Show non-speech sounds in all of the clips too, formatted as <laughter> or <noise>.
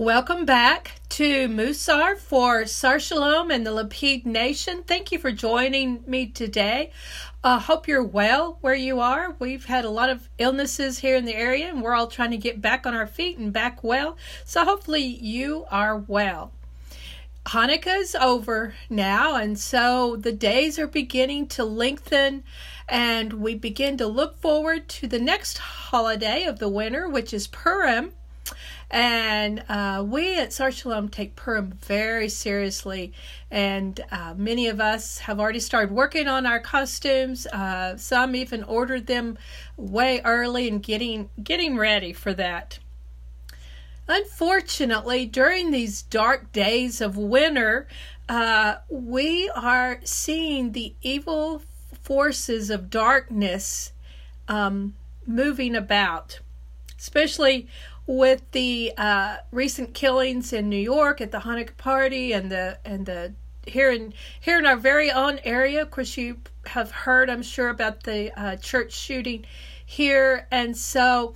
Welcome back to Musar for Sar Shalom and the Lapid Nation. Thank you for joining me today. I uh, hope you're well where you are. We've had a lot of illnesses here in the area, and we're all trying to get back on our feet and back well. So hopefully you are well. Hanukkah's over now, and so the days are beginning to lengthen, and we begin to look forward to the next holiday of the winter, which is Purim. And uh, we at Sar Shalom take Purim very seriously. And uh, many of us have already started working on our costumes. Uh, some even ordered them way early and getting, getting ready for that. Unfortunately, during these dark days of winter, uh, we are seeing the evil forces of darkness um, moving about, especially with the uh, recent killings in New York at the Hanukkah party and the and the here in here in our very own area. Of course, you have heard, I'm sure, about the uh, church shooting here, and so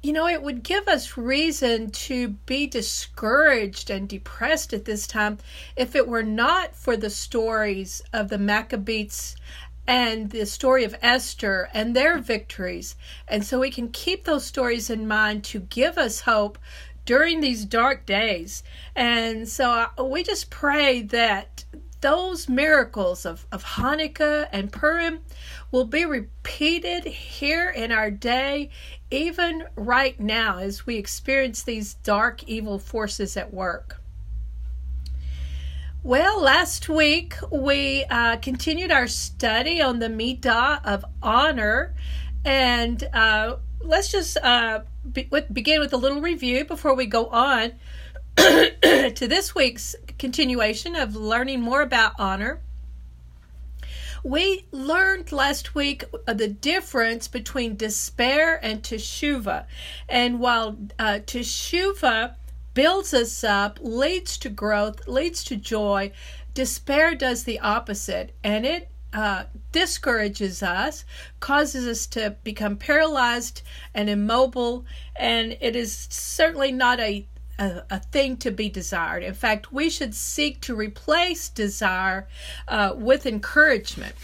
you know it would give us reason to be discouraged and depressed at this time if it were not for the stories of the Maccabees and the story of Esther and their victories. And so we can keep those stories in mind to give us hope during these dark days. And so uh, we just pray that those miracles of, of Hanukkah and Purim will be repeated here in our day, even right now as we experience these dark, evil forces at work. Well, last week we uh, continued our study on the Midah of honor, and uh, let's just uh, be, begin with a little review before we go on <clears throat> to this week's continuation of learning more about honor. We learned last week the difference between despair and teshuva, and while uh, teshuva builds us up, leads to growth, leads to joy. Despair does the opposite, and it uh, discourages us, causes us to become paralyzed and immobile, and it is certainly not a, a, a thing to be desired. In fact, we should seek to replace desire uh, with encouragement.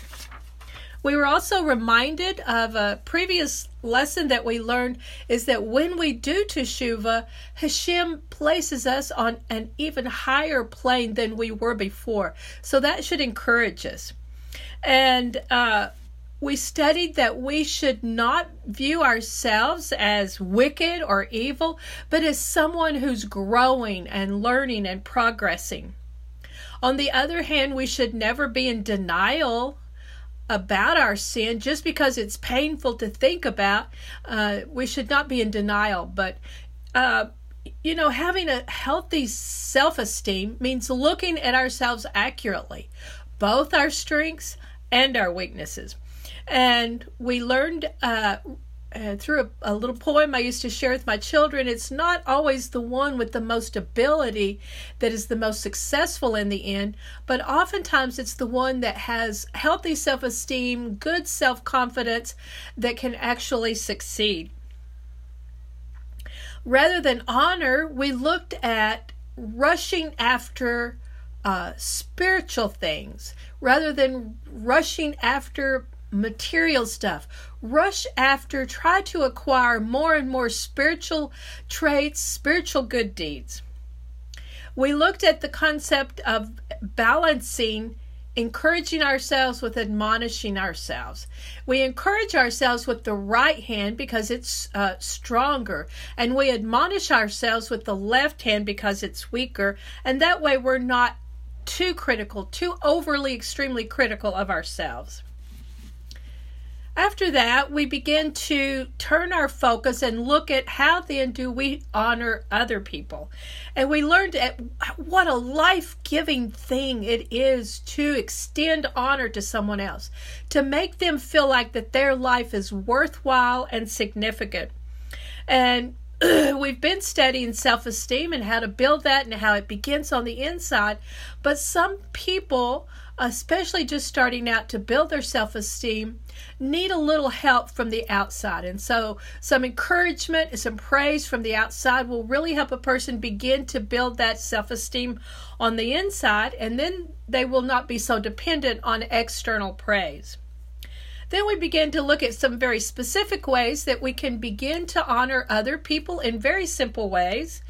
We were also reminded of a previous lesson that we learned is that when we do teshuva, Hashem places us on an even higher plane than we were before. So that should encourage us. And uh, we studied that we should not view ourselves as wicked or evil, but as someone who's growing and learning and progressing. On the other hand, we should never be in denial about our sin just because it's painful to think about. Uh, we should not be in denial, but uh, you know, having a healthy self esteem means looking at ourselves accurately, both our strengths and our weaknesses. And we learned uh, uh, through a, a, little poem I used to share with my children, it's not always the one with the most ability that is the most successful in the end, but oftentimes it's the one that has healthy self esteem, good self confidence that can actually succeed. Rather than honor, we looked at rushing after uh, spiritual things rather than rushing after material stuff. Rush after, try to acquire more and more spiritual traits, spiritual good deeds. We looked at the concept of balancing encouraging ourselves with admonishing ourselves. We encourage ourselves with the right hand because it's uh, stronger, and we admonish ourselves with the left hand because it's weaker, and that way we're not too critical, too overly, extremely critical of ourselves. After that, we begin to turn our focus and look at how then do we honor other people. And we learned at what a life giving thing it is to extend honor to someone else, to make them feel like that their life is worthwhile and significant. And <clears throat> we've been studying self esteem and how to build that and how it begins on the inside. But some people, especially just starting out to build their self esteem, need a little help from the outside. And so, some encouragement and some praise from the outside will really help a person begin to build that self esteem on the inside. And then they will not be so dependent on external praise. Then we begin to look at some very specific ways that we can begin to honor other people in very simple ways,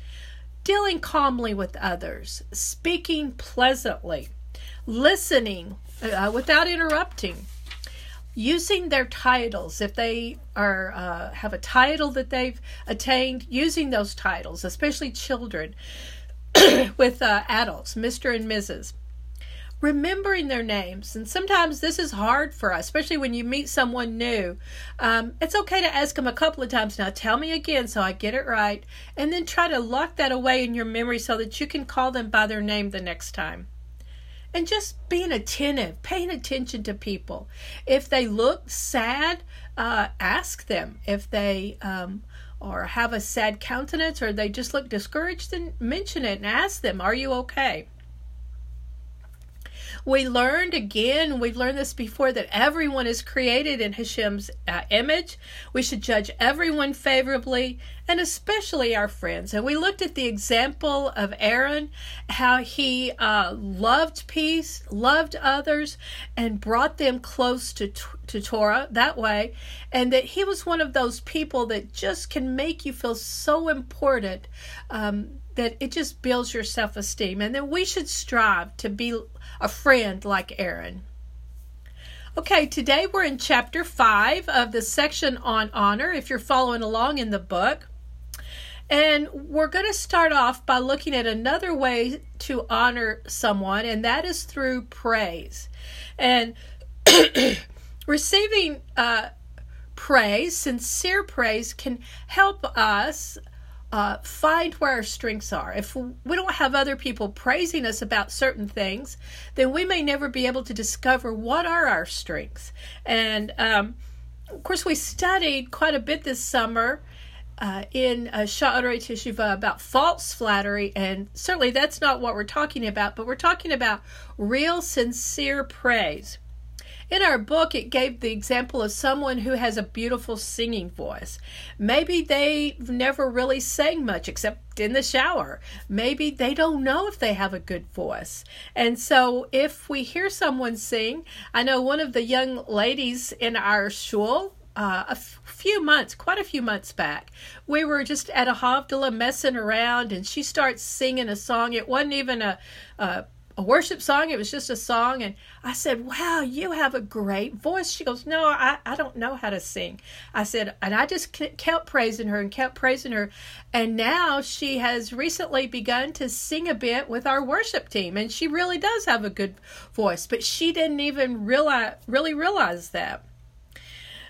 dealing calmly with others, speaking pleasantly, listening uh, without interrupting, using their titles if they are uh, have a title that they've attained, using those titles, especially children <clears throat> with uh, adults, Mr. and Mrs remembering their names. And sometimes this is hard for us, especially when you meet someone new. Um, it's okay to ask them a couple of times now, tell me again so I get it right. And then try to lock that away in your memory so that you can call them by their name the next time. And just being attentive, paying attention to people. If they look sad, uh, ask them. If they um, or have a sad countenance or they just look discouraged, then mention it and ask them, Are you okay? We learned again, we've learned this before, that everyone is created in Hashem's uh, image. We should judge everyone favorably, and especially our friends. And we looked at the example of Aaron, how he uh, loved peace, loved others, and brought them close to, to Torah that way. And that he was one of those people that just can make you feel so important. Um, that it just builds your self esteem, and that we should strive to be a friend like Aaron. Okay, today we're in chapter 5 of the section on honor, if you're following along in the book. And we're going to start off by looking at another way to honor someone, and that is through praise. And <clears throat> receiving uh, praise, sincere praise, can help us uh, find where our strengths are. If we don't have other people praising us about certain things, then we may never be able to discover what are our strengths. And um, of course, we studied quite a bit this summer uh, in uh, Sha'arei Teshuvah about false flattery, and certainly that's not what we're talking about, but we're talking about real, sincere praise. In our book, it gave the example of someone who has a beautiful singing voice. Maybe they've never really sang much except in the shower. Maybe they don't know if they have a good voice. And so, if we hear someone sing, I know one of the young ladies in our shul, uh, a f- few months, quite a few months back, we were just at a Havdalah messing around, and she starts singing a song. It wasn't even a, a a worship song. It was just a song. And I said, Wow, you have a great voice. She goes, No, I, I don't know how to sing. I said, And I just kept praising her and kept praising her. And now she has recently begun to sing a bit with our worship team. And she really does have a good voice, but she didn't even realize, really realize that.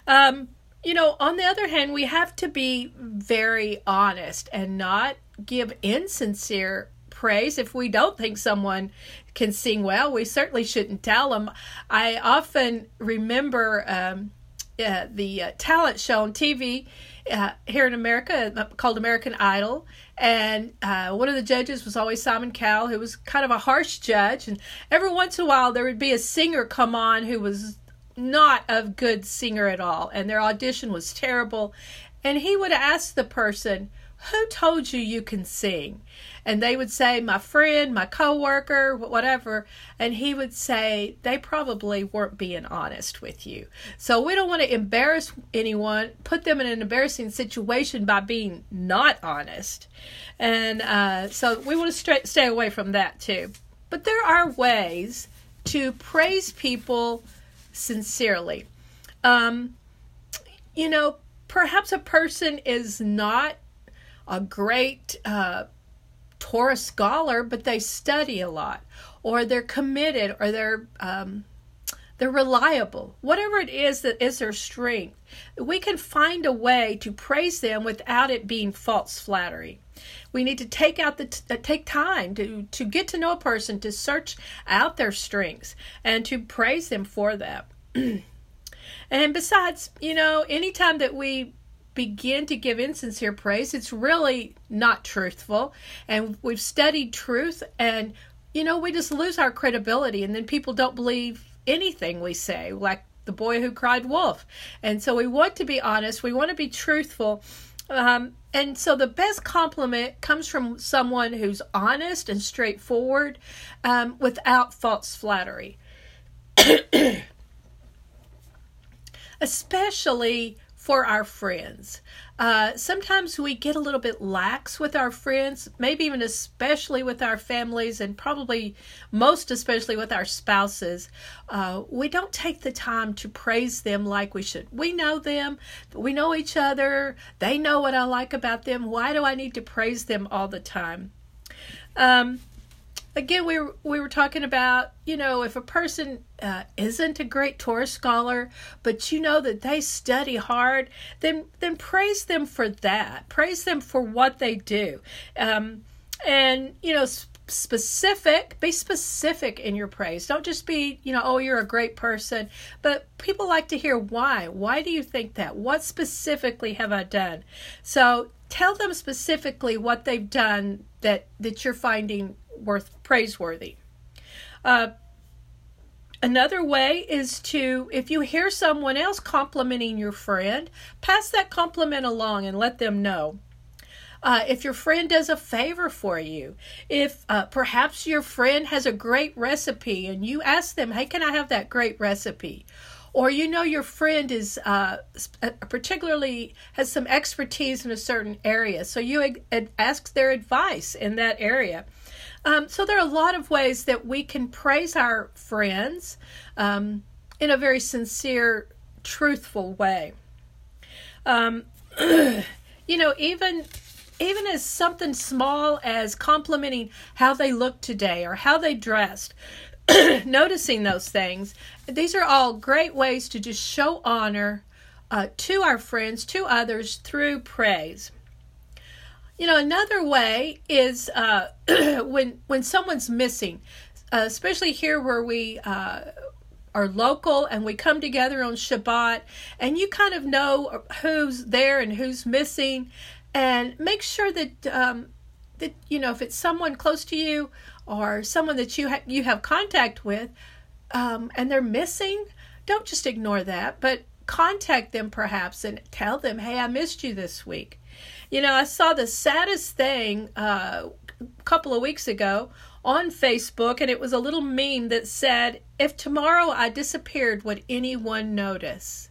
Um, you know, on the other hand, we have to be very honest and not give insincere praise. If we don't think someone can sing well, we certainly shouldn't tell them. I often remember um, uh, the uh, talent show on TV uh, here in America uh, called American Idol. And uh, one of the judges was always Simon Cowell, who was kind of a harsh judge. And every once in a while, there would be a singer come on who was not a good singer at all, and their audition was terrible. And he would ask the person, Who told you you can sing? And they would say my friend my coworker whatever. And he would say they probably weren't being honest with you. So we don't want to embarrass anyone put them in an embarrassing situation by being not honest. And uh, so we want to stay away from that too. But there are ways to praise people sincerely. Um, you know perhaps a person is not a great uh, Torah scholar, but they study a lot, or they're committed, or they're um, they're reliable. Whatever it is that is their strength, we can find a way to praise them without it being false flattery. We need to take out the t- uh, take time to to get to know a person, to search out their strengths, and to praise them for that. <clears throat> and besides, you know, anytime that we begin to give insincere praise, it's really not truthful. And we've studied truth, and you know, we just lose our credibility, and then people don't believe anything we say, like the boy who cried wolf. And so we want to be honest, we want to be truthful. Um, and so the best compliment comes from someone who's honest and straightforward um, without false flattery. <coughs> Especially for our friends. Uh, sometimes we get a little bit lax with our friends, maybe even especially with our families, and probably most especially with our spouses. Uh, we don't take the time to praise them like we should. We know them, we know each other, they know what I like about them. Why do I need to praise them all the time? Um, again we were, we were talking about you know if a person uh, isn't a great Torah scholar but you know that they study hard then then praise them for that. Praise them for what they do. Um, and you know specific be specific in your praise. Don't just be you know oh you're a great person. But people like to hear why. Why do you think that? What specifically have i done? So tell them specifically what they've done that that you're finding worth praiseworthy. Uh, another way is to, if you hear someone else complimenting your friend, pass that compliment along and let them know. Uh, if your friend does a favor for you, if uh, perhaps your friend has a great recipe and you ask them, hey, can I have that great recipe? Or you know your friend is uh, uh particularly has some expertise in a certain area, so you ask their advice in that area. Um, so there are a lot of ways that we can praise our friends um, in a very sincere, truthful way. Um, <clears throat> you know, even even as something small as complimenting how they look today or how they dressed, <clears throat> noticing those things. These are all great ways to just show honor uh, to our friends, to others through praise. You know, another way is uh, <clears throat> when when someone's missing, uh, especially here where we uh, are local and we come together on Shabbat, and you kind of know who's there and who's missing, and make sure that um, that you know if it's someone close to you or someone that you ha- you have contact with, um, and they're missing, don't just ignore that, but contact them perhaps and tell them, "Hey, I missed you this week." You know, I saw the saddest thing uh, a couple of weeks ago on Facebook, and it was a little meme that said, If tomorrow I disappeared, would anyone notice?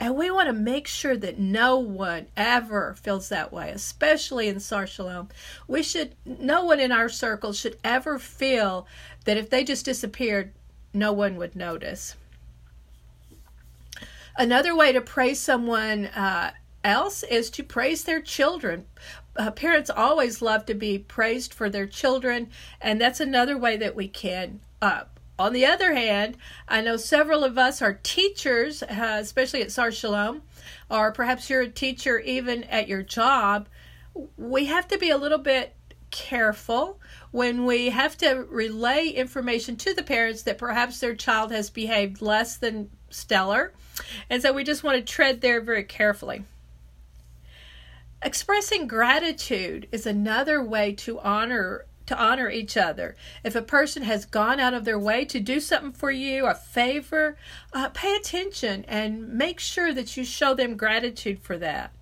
And we want to make sure that no one ever feels that way, especially in Sar Shalom. We should, no one in our circle should ever feel that if they just disappeared, no one would notice. Another way to praise someone uh, else is to praise their children. Uh, parents always love to be praised for their children, and that's another way that we can. Uh, on the other hand, I know several of us are teachers, uh, especially at Sar Shalom, or perhaps you're a teacher even at your job. We have to be a little bit careful when we have to relay information to the parents that perhaps their child has behaved less than stellar. And so we just want to tread there very carefully. Expressing gratitude is another way to honor to honor each other. If a person has gone out of their way to do something for you, a favor, uh, pay attention and make sure that you show them gratitude for that.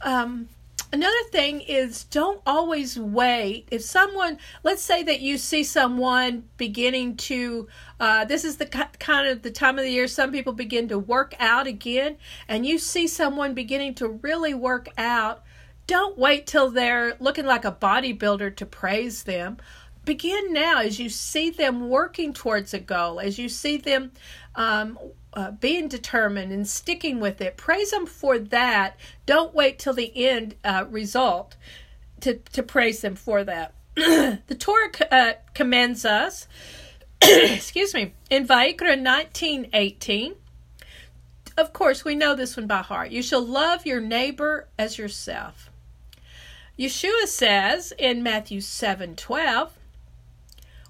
Um, Another thing is don't always wait. If someone, let's say that you see someone beginning to, uh, this is the kind of the time of the year some people begin to work out again, and you see someone beginning to really work out, don't wait till they're looking like a bodybuilder to praise them. Begin now as you see them working towards a goal, as you see them um, uh, being determined and sticking with it. Praise them for that. Don't wait till the end uh, result to, to praise them for that. <clears throat> the Torah uh, commends us, <clears throat> excuse me, in Vayikra 19:18. Of course, we know this one by heart. You shall love your neighbor as yourself. Yeshua says in Matthew 7:12,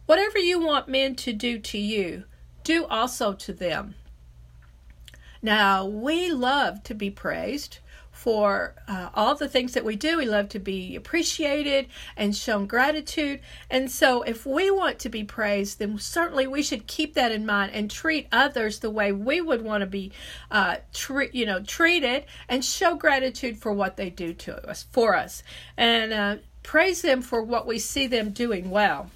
Whatever you want men to do to you, do also to them. Now, we love to be praised for uh, all the things that we do. We love to be appreciated and shown gratitude. And so, if we want to be praised, then certainly we should keep that in mind and treat others the way we would want to be, uh, tre- you know, treated, and show gratitude for what they do to us for us, and uh, praise them for what we see them doing well.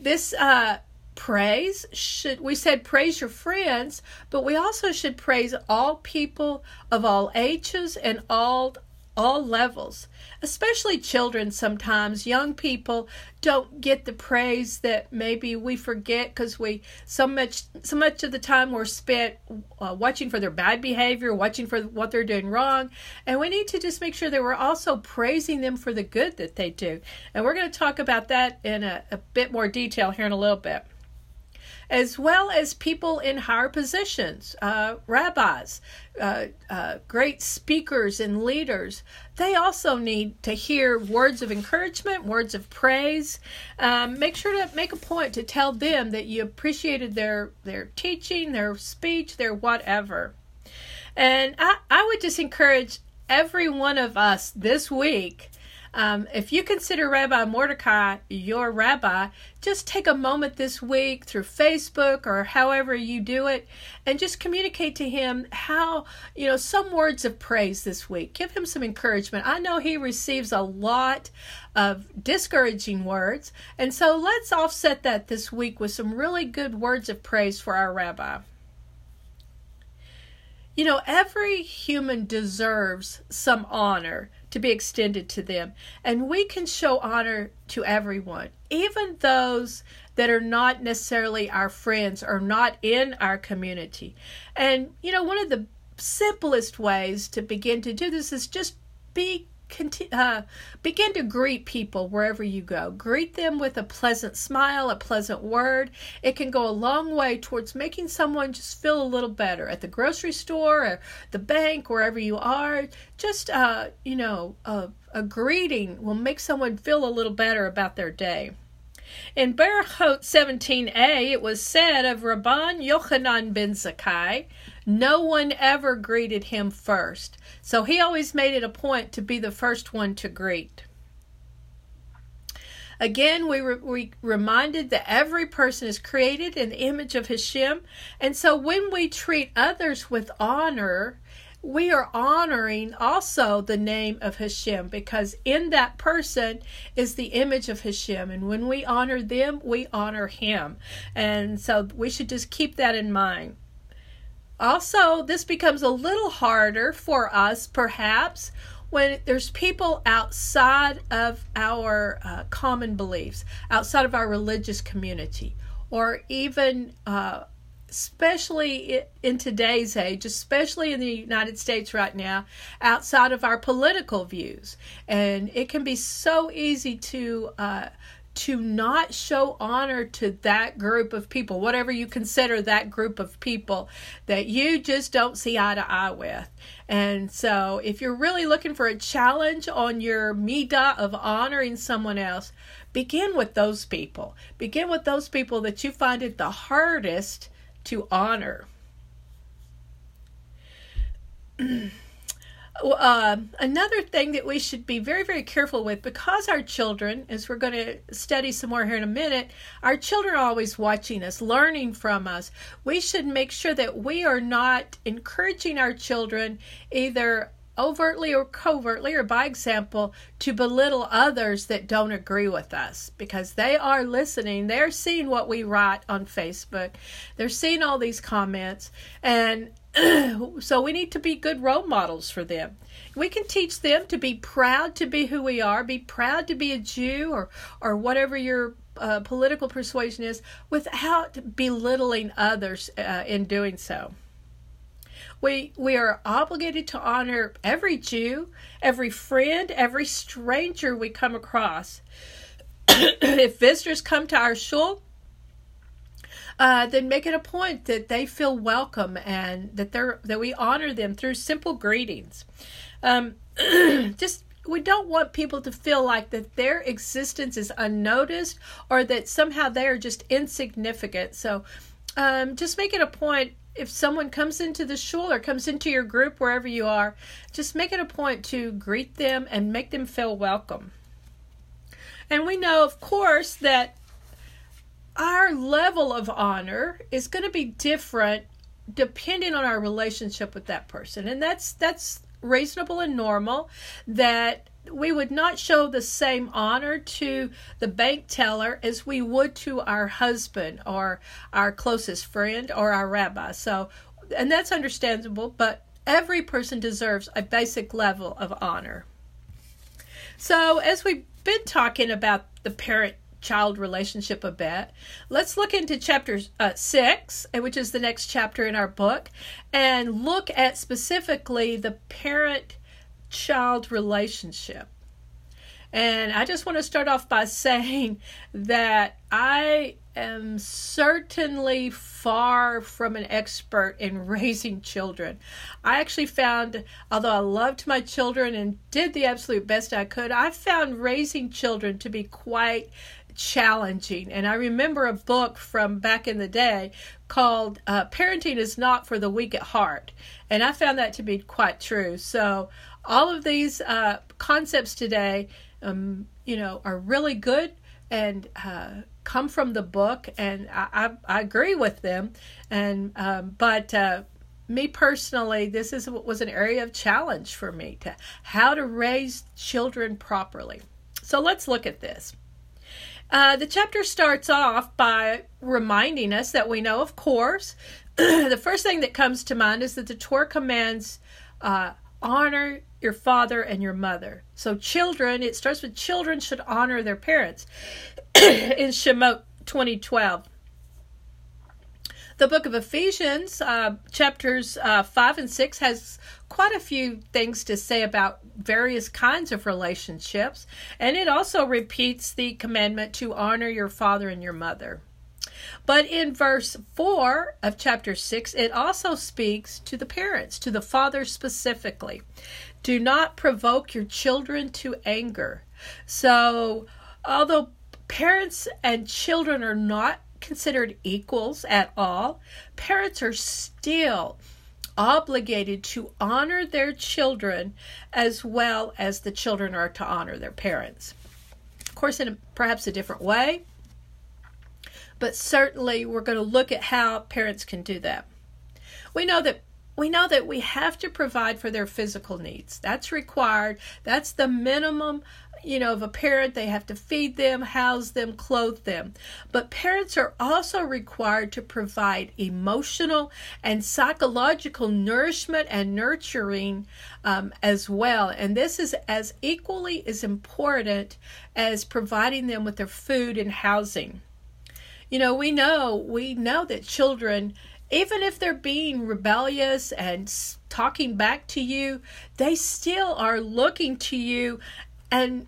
This uh, praise should we said praise your friends but we also should praise all people of all ages and all all levels. Especially children sometimes. Young people don't get the praise that maybe we forget because we so much so much of the time we're spent uh, watching for their bad behavior watching for what they're doing wrong. And we need to just make sure that we're also praising them for the good that they do. And we're going to talk about that in a, a bit more detail here in a little bit as well as people in higher positions, uh, rabbis, uh, uh, great speakers and leaders. They also need to hear words of encouragement, words of praise. Um, make sure to make a point to tell them that you appreciated their their teaching, their speech, their whatever. And I, I would just encourage every one of us this week um, if you consider Rabbi Mordecai your rabbi, just take a moment this week through Facebook or however you do it and just communicate to him how, you know, some words of praise this week. Give him some encouragement. I know he receives a lot of discouraging words, and so let's offset that this week with some really good words of praise for our rabbi. You know, every human deserves some honor to be extended to them. And we can show honor to everyone, even those that are not necessarily our friends or not in our community. And, you know, one of the simplest ways to begin to do this is just be uh, begin to greet people wherever you go. Greet them with a pleasant smile, a pleasant word. It can go a long way towards making someone just feel a little better at the grocery store or the bank, wherever you are. Just, uh, you know, a, a greeting will make someone feel a little better about their day. In Berachot 17a, it was said of Rabban Yochanan ben Zakkai, no one ever greeted him first. So he always made it a point to be the first one to greet. Again, we were we reminded that every person is created in the image of Hashem, and so when we treat others with honor, we are honoring also the name of Hashem because in that person is the image of Hashem. And when we honor them, we honor Him. And so we should just keep that in mind. Also, this becomes a little harder for us, perhaps, when there's people outside of our uh, common beliefs, outside of our religious community, or even uh, especially in today's age, especially in the United States right now, outside of our political views. And it can be so easy to uh, to not show honor to that group of people, whatever you consider that group of people that you just don't see eye to eye with. And so, if you're really looking for a challenge on your midah of honoring someone else, begin with those people. Begin with those people that you find it the hardest to honor. <clears throat> uh, another thing that we should be very, very careful with because our children, as we're going to study some more here in a minute, our children are always watching us, learning from us. We should make sure that we are not encouraging our children either overtly or covertly or by example to belittle others that don't agree with us because they are listening. They're seeing what we write on facebook. They're seeing all these comments. And <clears throat> so we need to be good role models for them we can teach them to be proud to be who we are be proud to be a jew or or whatever your uh, political persuasion is without belittling others uh, in doing so we, we are obligated to honor every Jew, every friend, every stranger we come across. <clears throat> if visitors come to our shul, uh, then make it a point that they feel welcome and that they're that we honor them through simple greetings. Um, <clears throat> just we don't want people to feel like that their existence is unnoticed or that somehow they are just insignificant. So um, just make it a point if someone comes into the shul or comes into your group wherever you are, just make it a point to greet them and make them feel welcome. And we know, of course, that our level of honor is going to be different depending on our relationship with that person. And that's that's reasonable and normal that we would not show the same honor to the bank teller as we would to our husband or our closest friend or our rabbi. So, and that's understandable, but every person deserves a basic level of honor. So, as we've been talking about the parent child relationship a bit, let's look into chapter uh, 6, which is the next chapter in our book, and look at specifically the parent child relationship. And I just want to start off by <laughs> saying that I am certainly far from an expert in <laughs> raising children. I actually found, although I loved my children and did the absolute best I could, I found raising children to be quite challenging. And I remember a book from back in the day called uh, Parenting is Not for the Weak at Heart. And I found that to be quite true. So, all of these uh, concepts today, um, you know, are really good and uh, come from the book, and I, I, I agree with them. And um, but uh, me personally, this is was an area of challenge for me to how to raise children properly. So let's look at this. Uh, the chapter starts off by reminding us that we know, of course, <clears throat> the first thing that comes to mind is that the Torah commands uh, honor your father and your mother. So, children, it starts with children should honor their parents <clears throat> in Shemot 2012. The book of Ephesians, uh, chapters uh, 5 and 6, has quite a few things to say about various kinds of relationships, and it also repeats the commandment to honor your father and your mother. But in verse 4 of chapter 6, it also speaks to the parents, to the father specifically. Do not provoke your children to anger. So, although parents and children are not considered equals at all, parents are still obligated to honor their children as well as the children are to honor their parents. Of course, in a, perhaps a different way, but certainly we're going to look at how parents can do that. We know that we know that we have to provide for their physical needs. That's required. That's the minimum you know, of a parent, they have to feed them, house them, clothe them. But parents are also required to provide emotional and psychological nourishment and nurturing um, as well. And this is as equally as important as providing them with their food and housing. You know, we know we know that children even if they're being rebellious and talking back to you, they still are looking to you and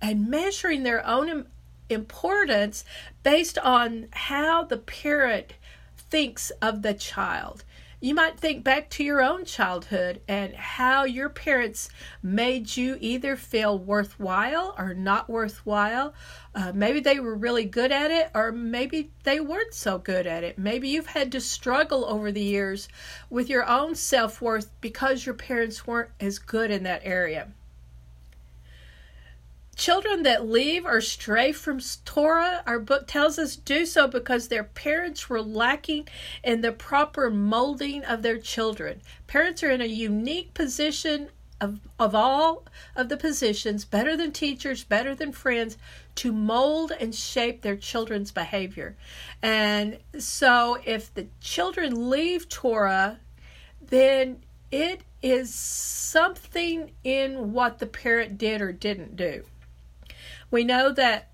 and measuring their own importance based on how the parent thinks of the child. You might think back to your own childhood and how your parents made you either feel worthwhile or not worthwhile. Uh, maybe they were really good at it, or maybe they weren't so good at it. Maybe you've had to struggle over the years with your own self worth because your parents weren't as good in that area. Children that leave or stray from Torah, our book tells us, do so because their parents were lacking in the proper molding of their children. Parents are in a unique position of, of all of the positions, better than teachers, better than friends, to mold and shape their children's behavior. And so if the children leave Torah, then it is something in what the parent did or didn't do. We know that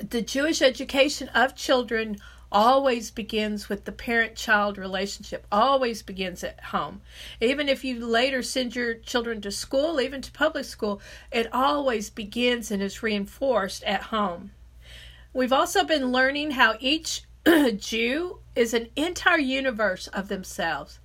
the Jewish education of children always begins with the parent child relationship, always begins at home. Even if you later send your children to school, even to public school, it always begins and is reinforced at home. We've also been learning how each <clears throat> Jew is an entire universe of themselves.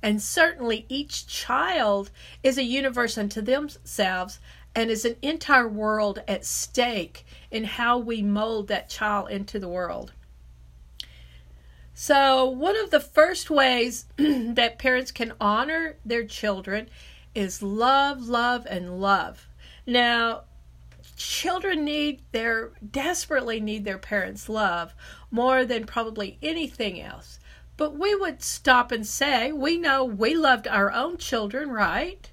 And certainly each child is a universe unto themselves and is an entire world at stake in how we mold that child into the world. So, one of the first ways <clears throat> that parents can honor their children is love, love, and love. Now, children need their desperately need their parents' love more than probably anything else. But we would stop and say, we know we loved our own children, right?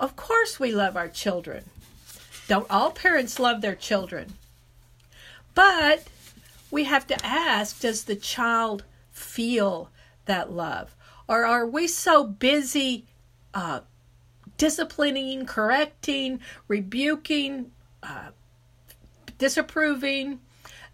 Of course we love our children. Don't all parents love their children? But we have to ask, does the child feel that love? Or are we so busy uh, disciplining, correcting, rebuking, uh, disapproving,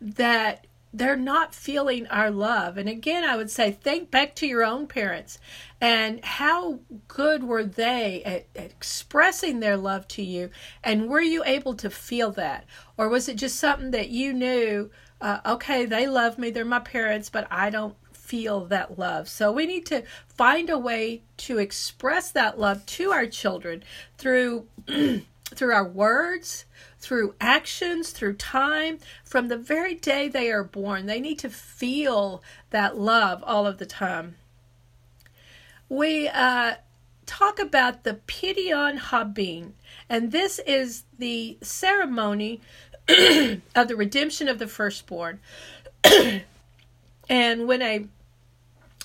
that they're not feeling our love. And again, I would say, think back to your own parents and how good were they at, at, expressing their love to you? And were you able to feel that? Or was it just something that you knew, uh, okay, they love me, they're my parents, but I don't feel that love. So we need to find a way to express that love to our children through <clears throat> through our words, through actions, through time, from the very day they are born. They need to feel that love all of the time. We uh, talk about the Pidyon Habin, and this is the ceremony <clears throat> of the redemption of the firstborn. <clears throat> and when a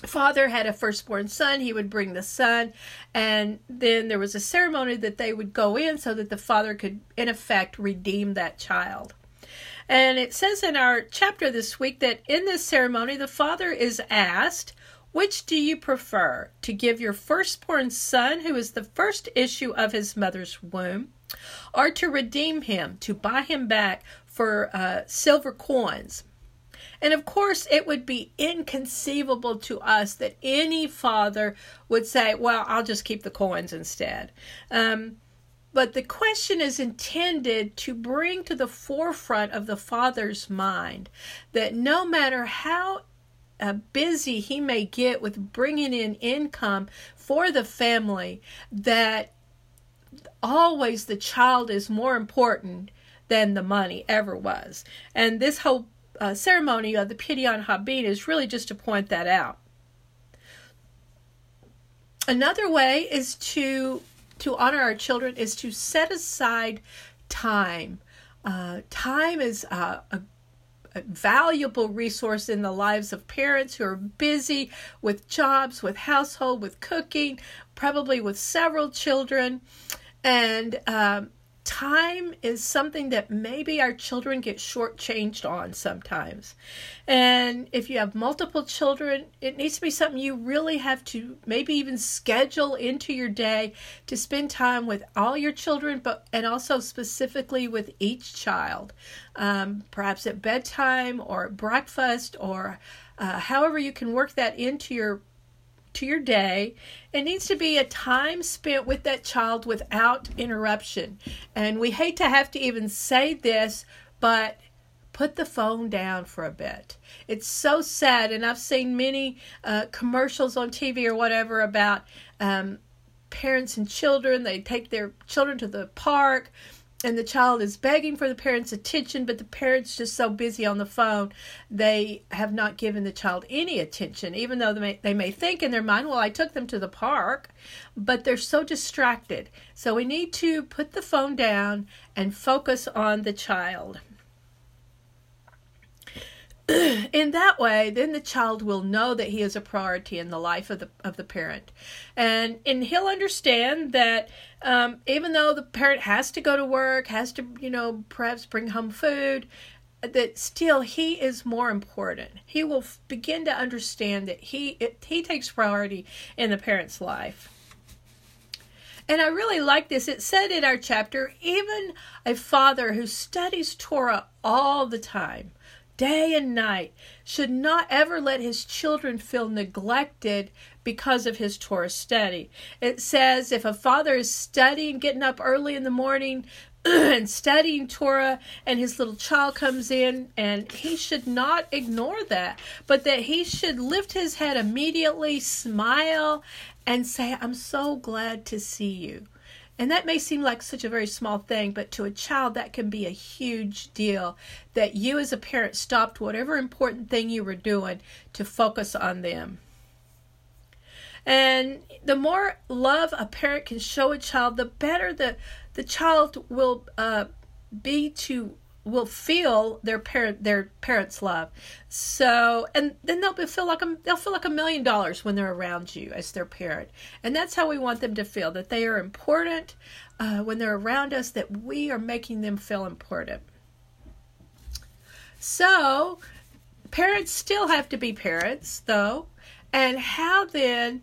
father had a firstborn son, he would bring the son, and then there was a ceremony that they would go in so that the father could, in effect, redeem that child. And it says in our chapter this week that in this ceremony, the father is asked, Which do you prefer? To give your firstborn son, who is the first issue of his mother's womb, or to redeem him, to buy him back for uh, silver coins? And of course, it would be inconceivable to us that any father would say, Well, I'll just keep the coins instead. Um, but the question is intended to bring to the forefront of the father's mind that no matter how uh, busy he may get with bringing in income for the family, that always the child is more important than the money ever was. And this whole uh, ceremony of the Pidyon Habin is really just to point that out. Another way is to to honor our children is to set aside time. Uh, time is uh, a, a valuable resource in the lives of parents who are busy with jobs, with household, with cooking, probably with several children, and um, time is something that maybe our children get shortchanged on sometimes. And if you have multiple children, it needs to be something you really have to maybe even schedule into your day to spend time with all your children, but and also specifically with each child. Um, perhaps at bedtime or breakfast or uh, however you can work that into your to your day. It needs to be a time spent with that child without interruption. And we hate to have to even say this, but put the phone down for a bit. It's so sad, and I've seen many uh, commercials on TV or whatever about um, parents and children. They take their children to the park and the child is begging for the parents' attention, but the parents just so busy on the phone, they have not given the child any attention, even though they may, they may think in their mind, well, I took them to the park, but they're so distracted. So we need to put the phone down and focus on the child. <clears throat> in that way, then the child will know that he is a priority in the life of the of the parent, and and he'll understand that um, even though the parent has to go to work, has to you know perhaps bring home food, that still he is more important. He will begin to understand that he it, he takes priority in the parent's life. And I really like this. It said in our chapter, even a father who studies Torah all the time day and night, should not ever let his children feel neglected because of his Torah study. It says if a father is studying, getting up early in the morning, <clears throat> and studying Torah, and his little child comes in, and he should not ignore that, but that he should lift his head immediately, smile, and say, I'm so glad to see you. And that may seem like such a very small thing, but to a child, that can be a huge deal that you as a parent stopped whatever important thing you were doing to focus on them. And the more love a parent can show a child, the better the, the child will uh, be to will feel their parent their parents love. So and then they'll feel like a, they'll feel like a million dollars when they're around you as their parent. And that's how we want them to feel that they are important uh, when they're around us that we are making them feel important. So parents still have to be parents though. And how then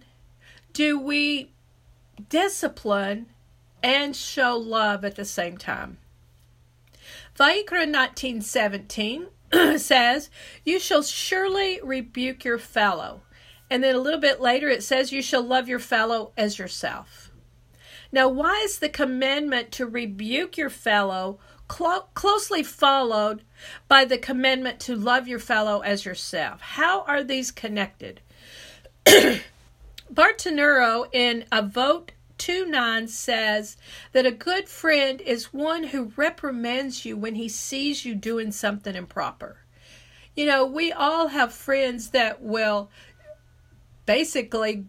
do we discipline and show love at the same time Vayikra 1917 <clears throat> says, You shall surely rebuke your fellow. And then a little bit later it says, You shall love your fellow as yourself. Now, why is the commandment to rebuke your fellow clo- closely followed by the commandment to love your fellow as yourself? How are these connected? <clears throat> Bartenura in Avot 2 9 says that a good friend is one who reprimands you when he sees you doing something improper. You know, we all have friends that will basically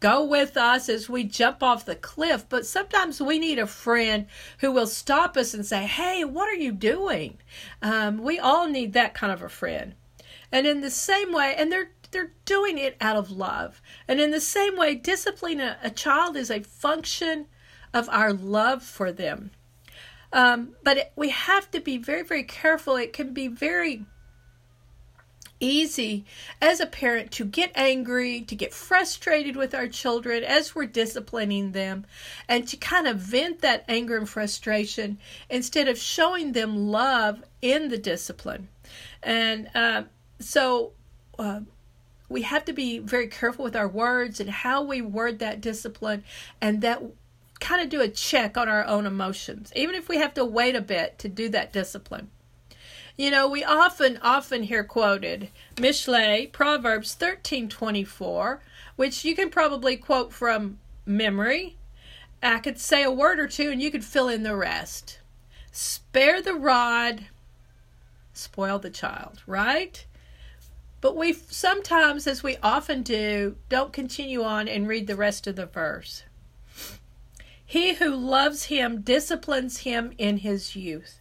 go with us as we jump off the cliff, but sometimes we need a friend who will stop us and say, Hey, what are you doing? Um, we all need that kind of a friend. And in the same way, and they're they're doing it out of love. And in the same way, disciplining a, a child is a function of our love for them. Um, but it, we have to be very, very careful. It can be very easy as a parent to get angry, to get frustrated with our children as we're disciplining them, and to kind of vent that anger and frustration instead of showing them love in the discipline. And uh, so, uh, we have to be very careful with our words and how we word that discipline and that kind of do a check on our own emotions even if we have to wait a bit to do that discipline. You know we often often hear quoted mishle proverbs 13:24 which you can probably quote from memory. I could say a word or two and you could fill in the rest. Spare the rod spoil the child right but we sometimes, as we often do, don't continue on and read the rest of the verse. He who loves him disciplines him in his youth.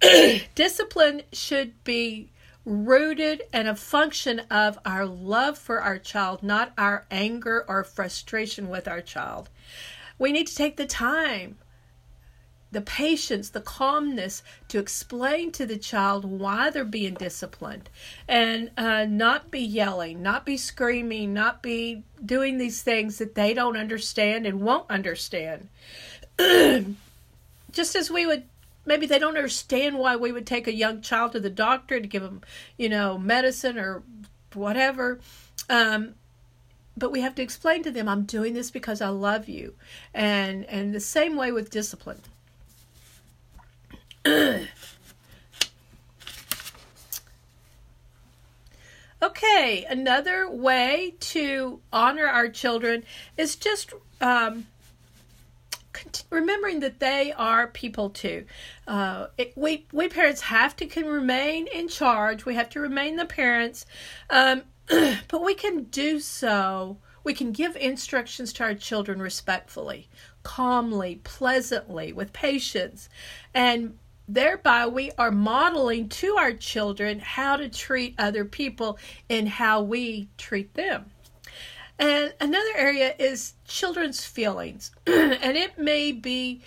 <clears throat> Discipline should be rooted and a function of our love for our child, not our anger or frustration with our child. We need to take the time the patience, the calmness to explain to the child why they're being disciplined and uh, not be yelling, not be screaming, not be doing these things that they don't understand and won't understand. <clears throat> Just as we would maybe they don't understand why we would take a young child to the doctor to give them, you know, medicine or whatever. Um, but we have to explain to them, I'm doing this because I love you. And and the same way with discipline. <coughs> okay, another way to honor our children is just um, remembering that they are people too. Uh, it, we we parents have to can remain in charge. We have to remain the parents, um, <coughs> but we can do so. We can give instructions to our children respectfully, calmly, pleasantly, with patience, and thereby we are modeling to our children how to treat other people and how we treat them. And another area is children's feelings. <clears throat> and it may be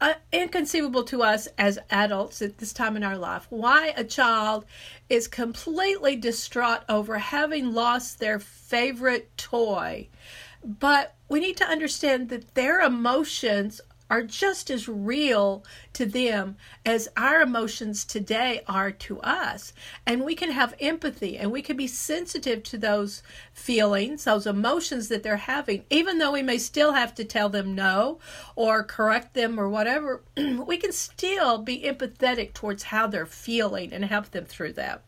uh, inconceivable to us as adults at this time in our life why a child is completely distraught over having lost their favorite toy. But we need to understand that their emotions are just as real to them as our emotions today are to us. And we can have empathy and we can be sensitive to those feelings, those emotions that they're having, even though we may still have to tell them no or correct them or whatever, <clears throat> we can still be empathetic towards how they're feeling and help them through that.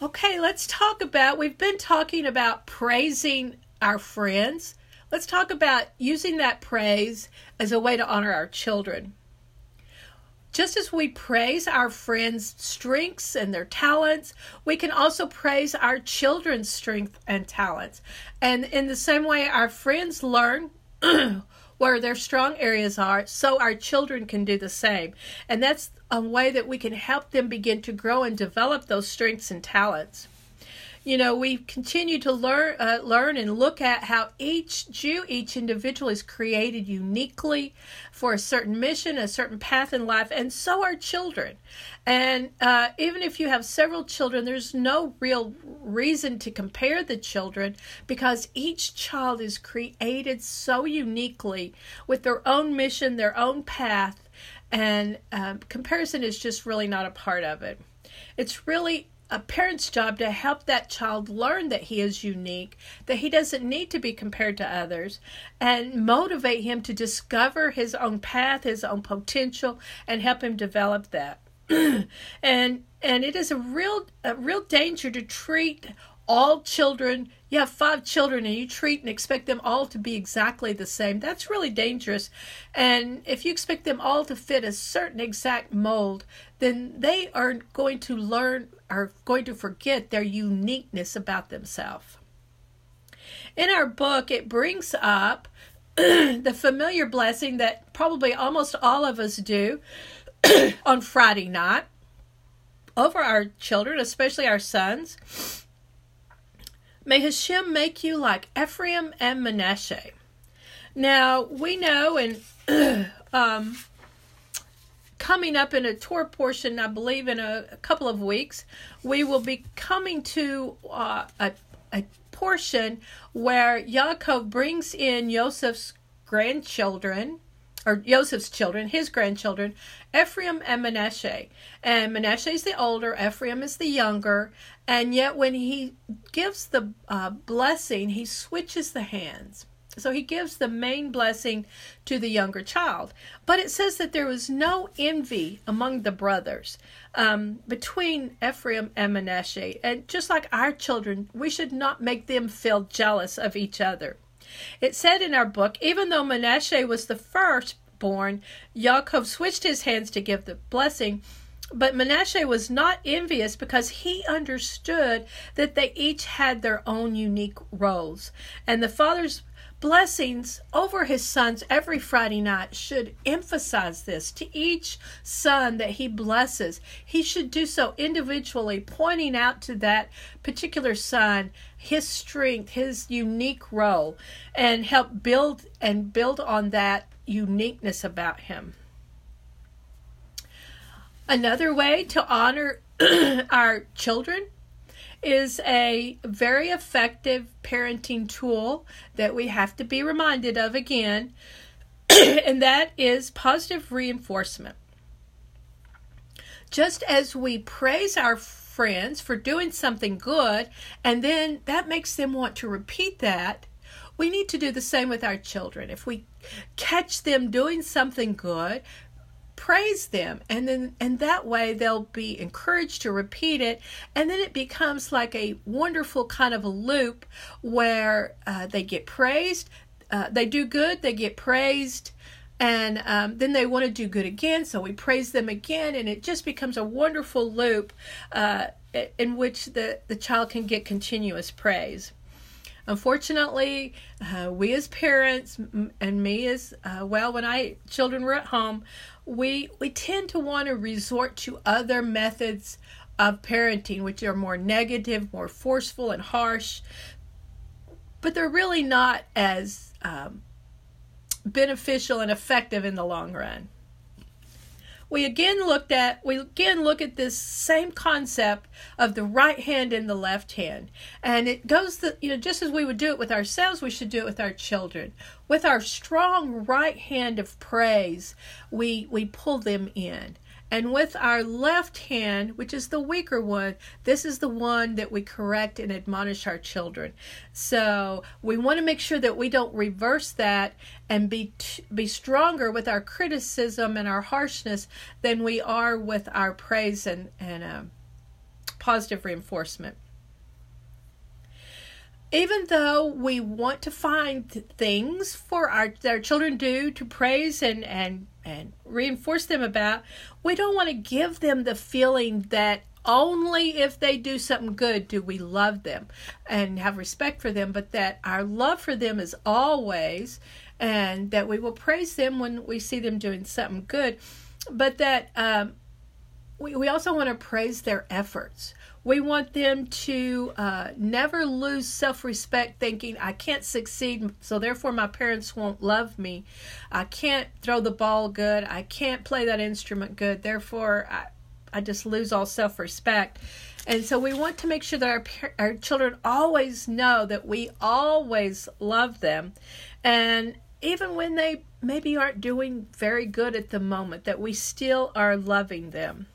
Okay, let's talk about. We've been talking about praising our friends let's talk about using that praise as a way to honor our children. Just as we praise our friends' strengths and their talents, we can also praise our children's strengths and talents. And in the same way, our friends learn <clears throat> where their strong areas are, so our children can do the same. And that's a way that we can help them begin to grow and develop those strengths and talents you know, we continue to learn, uh, learn and look at how each Jew, each individual is created uniquely for a certain mission, a certain path in life, and so are children. And uh, even if you have several children, there's no real reason to compare the children because each child is created so uniquely with their own mission, their own path, and um, comparison is just really not a part of it. It's really a parent's job to help that child learn that he is unique, that he doesn't need to be compared to others, and motivate him to discover his own path, his own potential, and help him develop that. <clears throat> and and it is a real a real danger to treat all children. You have five children and you treat and expect them all to be exactly the same. That's really dangerous. And if you expect them all to fit a certain exact mold then they are going to learn are going to forget their uniqueness about themselves. In our book, it brings up <clears throat> the familiar blessing that probably almost all of us do <clears throat> on Friday night over our children, especially our sons. May Hashem make you like Ephraim and Manasseh. Now, we know, and <clears throat> um, coming up in a Torah portion, I believe, in a, a couple of weeks, we will be coming to uh, a, a portion where Yaakov brings in Joseph's grandchildren, or Joseph's children, his grandchildren, Ephraim and Manasseh. And Manasseh is the older, Ephraim is the younger, and yet when he gives the uh, blessing, he switches the hands. So he gives the main blessing to the younger child. But it says that there was no envy among the brothers um, between Ephraim and Manasseh. And just like our children, we should not make them feel jealous of each other. It said in our book, even though Manasseh was the firstborn, Yaakov switched his hands to give the blessing. But Manasseh was not envious because he understood that they each had their own unique roles. And the father's blessings over his sons every Friday night should emphasize this to each son that he blesses. He should do so individually, pointing out to that particular son his strength, his unique role, and help build and build on that uniqueness about him. Another way to honor <clears throat> our children is a very effective parenting tool that we have to be reminded of again, <clears throat> and that is positive reinforcement. Just as we praise our friends for doing something good, and then that makes them want to repeat that, we need to do the same with our children. If we catch them doing something good, praise them. And then and that way they'll be encouraged to repeat it. And then it becomes like a wonderful kind of a loop where uh, they get praised uh, they do good they get praised and um, then they want to do good again. So we praise them again and it just becomes a wonderful loop uh, in which the, the child can get continuous praise. Unfortunately, uh, we as parents and me as uh, well, when I children were at home, we we tend to want to resort to other methods of parenting, which are more negative, more forceful, and harsh, but they're really not as um, beneficial and effective in the long run we again looked at we again look at this same concept of the right hand and the left hand. And it goes the you know just as we would do it with ourselves we should do it with our children. With our strong right hand of praise we we pull them in and with our left hand, which is the weaker one, this is the one that we correct and admonish our children. So we want to make sure that we don't reverse that and be be stronger with our criticism and our harshness than we are with our praise and and uh, positive reinforcement. Even though we want to find things for our, our children do to praise and, and, and reinforce them about, we don't want to give them the feeling that only if they do something good do we love them and have respect for them, but that our love for them is always, and that we will praise them when we see them doing something good, but that um, we, we also want to praise their efforts. We want them to uh, never lose self respect, thinking, I can't succeed, so therefore my parents won't love me. I can't throw the ball good. I can't play that instrument good. Therefore, I, I just lose all self respect. And so we want to make sure that our, our children always know that we always love them. And even when they maybe aren't doing very good at the moment, that we still are loving them.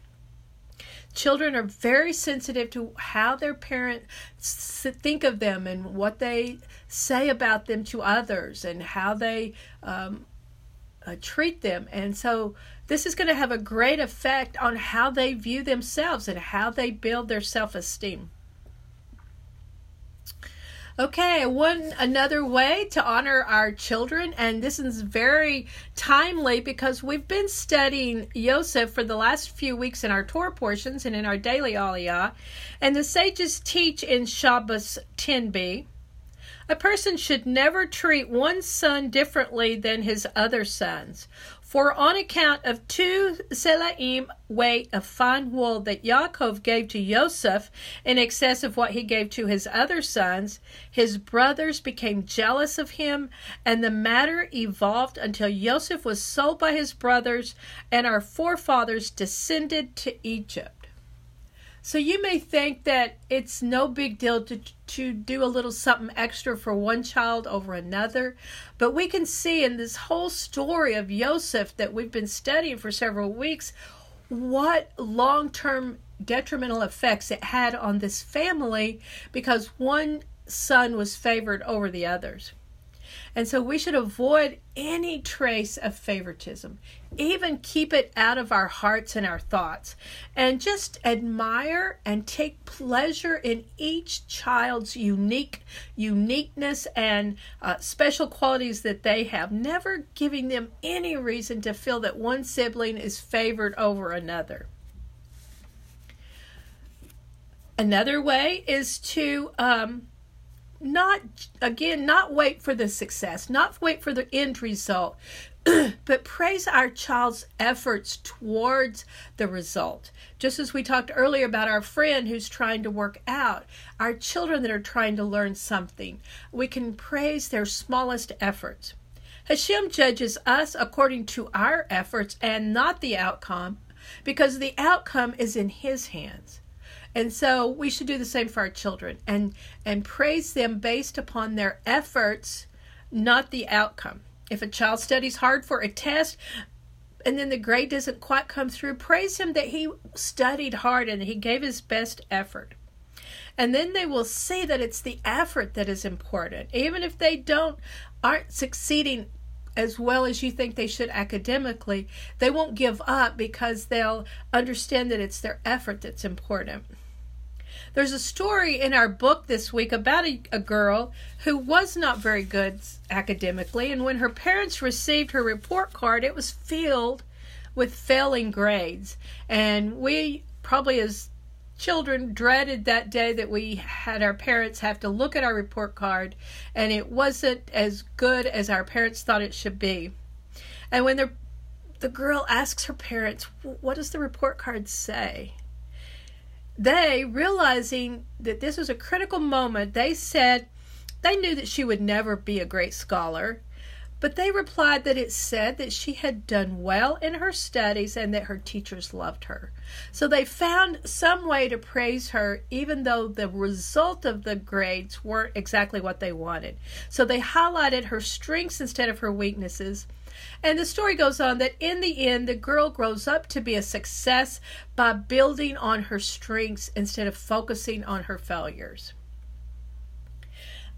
Children are very sensitive to how their parents think of them and what they say about them to others and how they um, uh, treat them. And so this is going to have a great effect on how they view themselves and how they build their self esteem. Okay, one another way to honor our children, and this is very timely because we've been studying Yosef for the last few weeks in our Torah portions and in our daily Aliyah, and the sages teach in Shabbos 10b. A person should never treat one son differently than his other sons, for on account of two selaim weight of fine wool that Yaakov gave to Joseph in excess of what he gave to his other sons, his brothers became jealous of him, and the matter evolved until Joseph was sold by his brothers, and our forefathers descended to Egypt. So you may think that it's no big deal to to do a little something extra for one child over another, but we can see in this whole story of Joseph that we've been studying for several weeks what long-term detrimental effects it had on this family because one son was favored over the others. And so we should avoid any trace of favoritism, even keep it out of our hearts and our thoughts, and just admire and take pleasure in each child's unique uniqueness and uh, special qualities that they have, never giving them any reason to feel that one sibling is favored over another. Another way is to um, not again not wait for the success not wait for the end result <clears throat> but praise our child's efforts towards the result. Just as we talked earlier about our friend who's trying to work out our children that are trying to learn something we can praise their smallest efforts. Hashem judges us according to our efforts and not the outcome because the outcome is in his hands and so we should do the same for our children and and praise them based upon their efforts, not the outcome. If a child studies hard for a test and then the grade doesn't quite come through, praise him that he studied hard and he gave his best effort. And then they will see that it's the effort that is important. Even if they don't aren't succeeding as well as you think they should academically, they won't give up because they'll understand that it's their effort that's important. There's a story in our book this week about a, a, girl who was not very good academically, and when her parents received her report card, it was filled with failing grades. And we probably, as children, dreaded that day that we had our parents have to look at our report card, and it wasn't as good as our parents thought it should be. And when the the girl asks her parents, "What does the report card say?" They, realizing that this was a critical moment, they said they knew that she would never be a great scholar, but they replied that it said that she had done well in her studies and that her teachers loved her. So they found some way to praise her, even though the result of the grades weren't exactly what they wanted. So they highlighted her strengths instead of her weaknesses and the story goes on that in the end, the girl grows up to be a success by building on her strengths instead of focusing on her failures.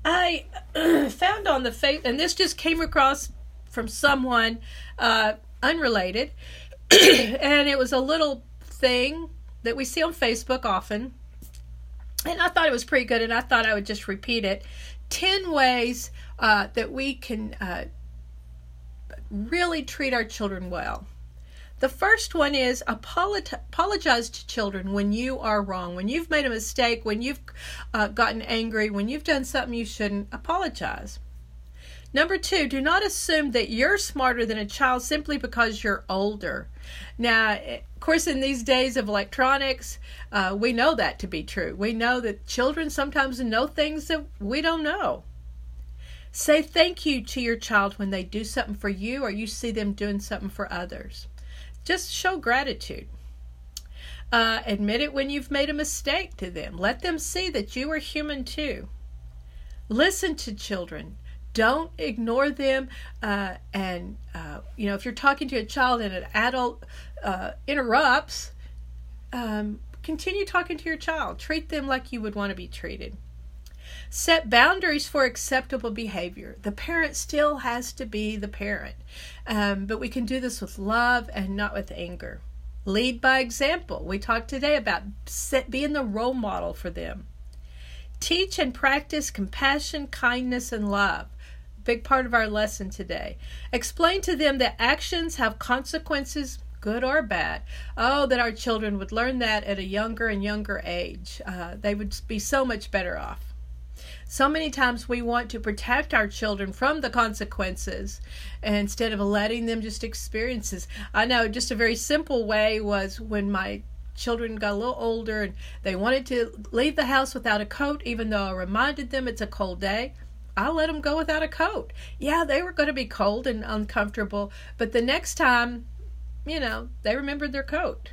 I <clears throat> found on the face, and this just came across from someone uh, unrelated, <clears throat> and it was a little thing that we see on Facebook often. and I thought it was pretty good, and I thought I would just repeat it. 10 ways uh, that we can uh, really treat our children well. The first one is apologize to children when you are wrong, when you've made a mistake, when you've uh, gotten angry, when you've done something you shouldn't. Apologize. Number two, do not assume that you're smarter than a child simply because you're older. Now, of course, in these days of electronics, uh, we know that to be true. We know that children sometimes know things that we don't know. Say thank you to your child when they do something for you or you see them doing something for others. Just show gratitude. Uh, admit it when you've made a mistake to them. Let them see that you are human too. Listen to children. Don't ignore them. Uh, and, uh, you know, if you're talking to a child and an adult uh, interrupts, um, continue talking to your child. Treat them like you would want to be treated. Set boundaries for acceptable behavior. The parent still has to be the parent, um, but we can do this with love and not with anger. Lead by example. We talked today about set, being the role model for them. Teach and practice compassion, kindness, and love. Big part of our lesson today. Explain to them that actions have consequences, good or bad. Oh, that our children would learn that at a younger and younger age. Uh, they would be so much better off. So many times we want to protect our children from the consequences instead of letting them just experiences. I know just a very simple way was when my children got a little older and they wanted to leave the house without a coat, even though I reminded them it's a cold day. I let them go without a coat. Yeah, they were going to be cold and uncomfortable, but the next time, you know, they remembered their coat.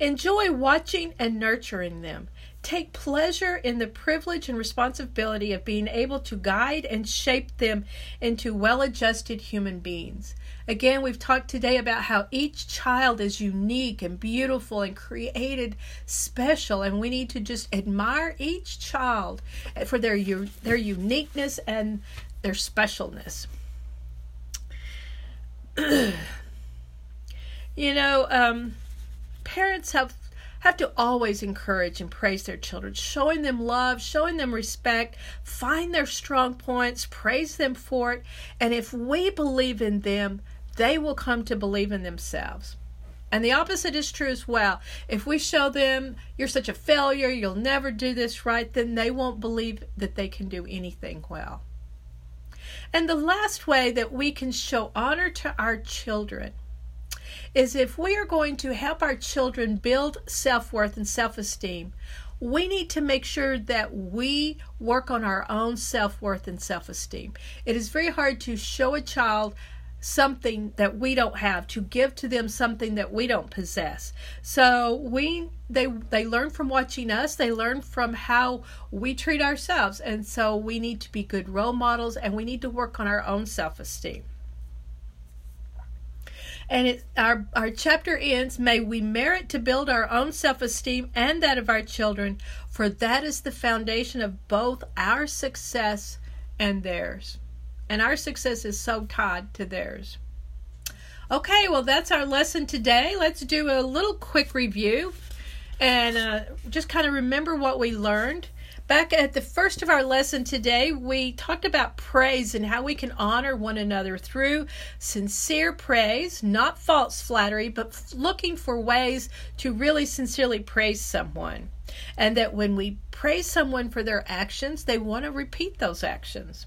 Enjoy watching and nurturing them. Take pleasure in the privilege and responsibility of being able to guide and shape them into well adjusted human beings. Again, we've talked today about how each child is unique and beautiful and created special, and we need to just admire each child for their, their uniqueness and their specialness. <clears throat> you know, um, parents have have to always encourage and praise their children, showing them love, showing them respect, find their strong points, praise them for it. And if we believe in them, they will come to believe in themselves. And the opposite is true as well. If we show them you're such a failure, you'll never do this right, then they won't believe that they can do anything well. And the last way that we can show honor to our children is if we are going to help our children build self worth and self esteem, we need to make sure that we work on our own self worth and self esteem. It is very hard to show a child something that we don't have to give to them something that we don't possess. So we they they learn from watching us. They learn from how we treat ourselves. And so we need to be good role models and we need to work on our own self-esteem and it, our, our chapter ends May we merit to build our own self esteem and that of our children, for that is the foundation of both our success and theirs. And our success is so tied to theirs. Okay, well, that's our lesson today. Let's do a little quick review and uh, just kind of remember what we learned. Back at the first of our lesson today, we talked about praise and how we can honor one another through sincere praise, not false flattery, but looking for ways to really sincerely praise someone. And that when we praise someone for their actions, they want to repeat those actions.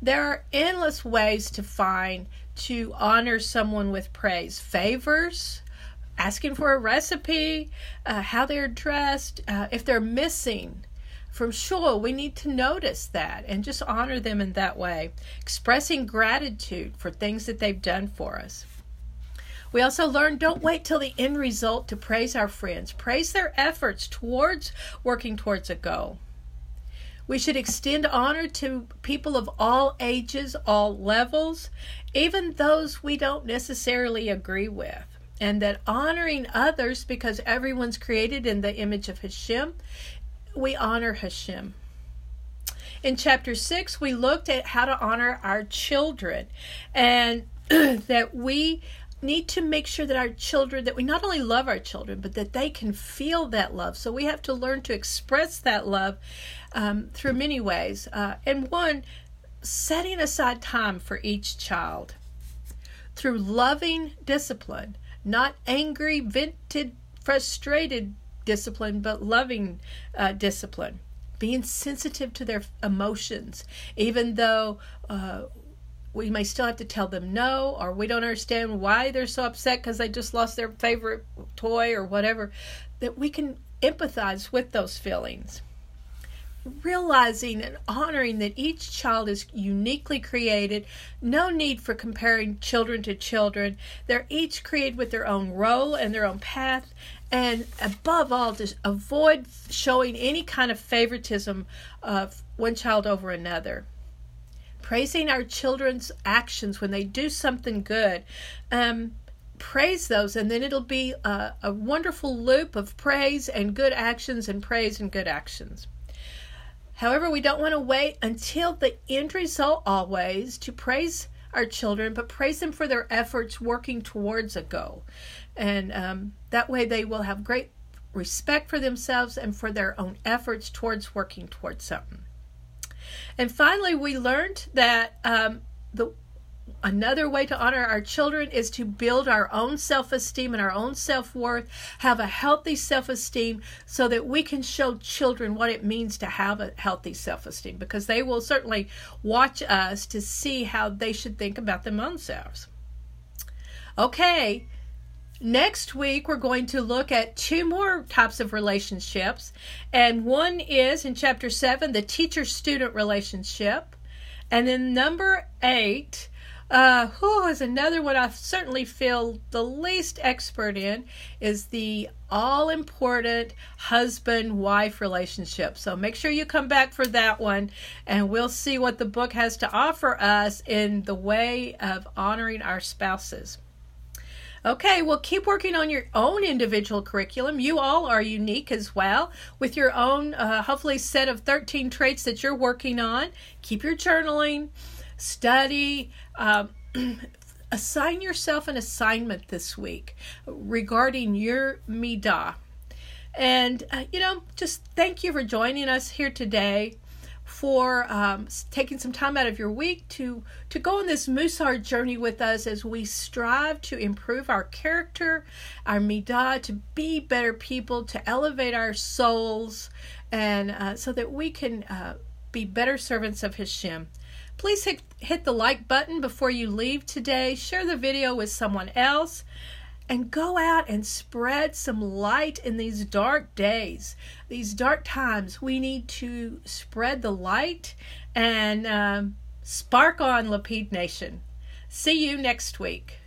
There are endless ways to find to honor someone with praise favors, asking for a recipe, uh, how they're dressed, uh, if they're missing from shul, we need to notice that and just honor them in that way, expressing gratitude for things that they've done for us. We also learn don't wait till the end result to praise our friends. Praise their efforts towards working towards a goal. We should extend honor to people of all ages, all levels, even those we don't necessarily agree with. And that honoring others because everyone's created in the image of Hashem we honor Hashem. In chapter 6, we looked at how to honor our children and <clears throat> that we need to make sure that our children, that we not only love our children, but that they can feel that love. So we have to learn to express that love um, through many ways. Uh, and one, setting aside time for each child through loving discipline, not angry, vented, frustrated discipline, but loving uh, discipline. Being sensitive to their emotions, even though uh, we may still have to tell them no, or we don't understand why they're so upset because they just lost their favorite toy or whatever, that we can empathize with those feelings. Realizing and honoring that each child is uniquely created, no need for comparing children to children. They're each created with their own role and their own path, and above all, just avoid showing any kind of favoritism of one child over another praising our children's actions when they do something good. Um, praise those, and then it'll be a, a wonderful loop of praise and good actions and praise and good actions. However, we don't want to wait until the end result always to praise our children, but praise them for their efforts working towards a goal. And um, that way they will have great respect for themselves and for their own efforts towards working towards something. And finally, we learned that um, the another way to honor our children is to build our own self-esteem and our own self-worth have a healthy self-esteem so that we can show children what it means to have a healthy self-esteem because they will certainly watch us to see how they should think about their own selves okay Next week, we're going to look at two more types of relationships. And one is in chapter 7, the teacher student relationship. And then number 8, uh, who is another one I certainly feel the least expert in, is the all important husband wife relationship. So make sure you come back for that one, and we'll see what the book has to offer us in the way of honoring our spouses. Okay, well, keep working on your own individual curriculum. You all are unique as well with your own, uh, hopefully, set of 13 traits that you're working on. Keep your journaling, study. Um, <clears throat> assign yourself an assignment this week regarding your midah. And, uh, you know, just thank you for joining us here today for um, taking some time out of your week to to go on this Musar journey with us as we strive to improve our character, our midah, to be better people, to elevate our souls, and uh, so that we can uh, be better servants of Hashem. Please hit, hit the like button before you leave today. Share the video with someone else and go out and spread some light in these dark days, these dark times. We need to spread the light and um, spark on Lapid Nation. See you next week.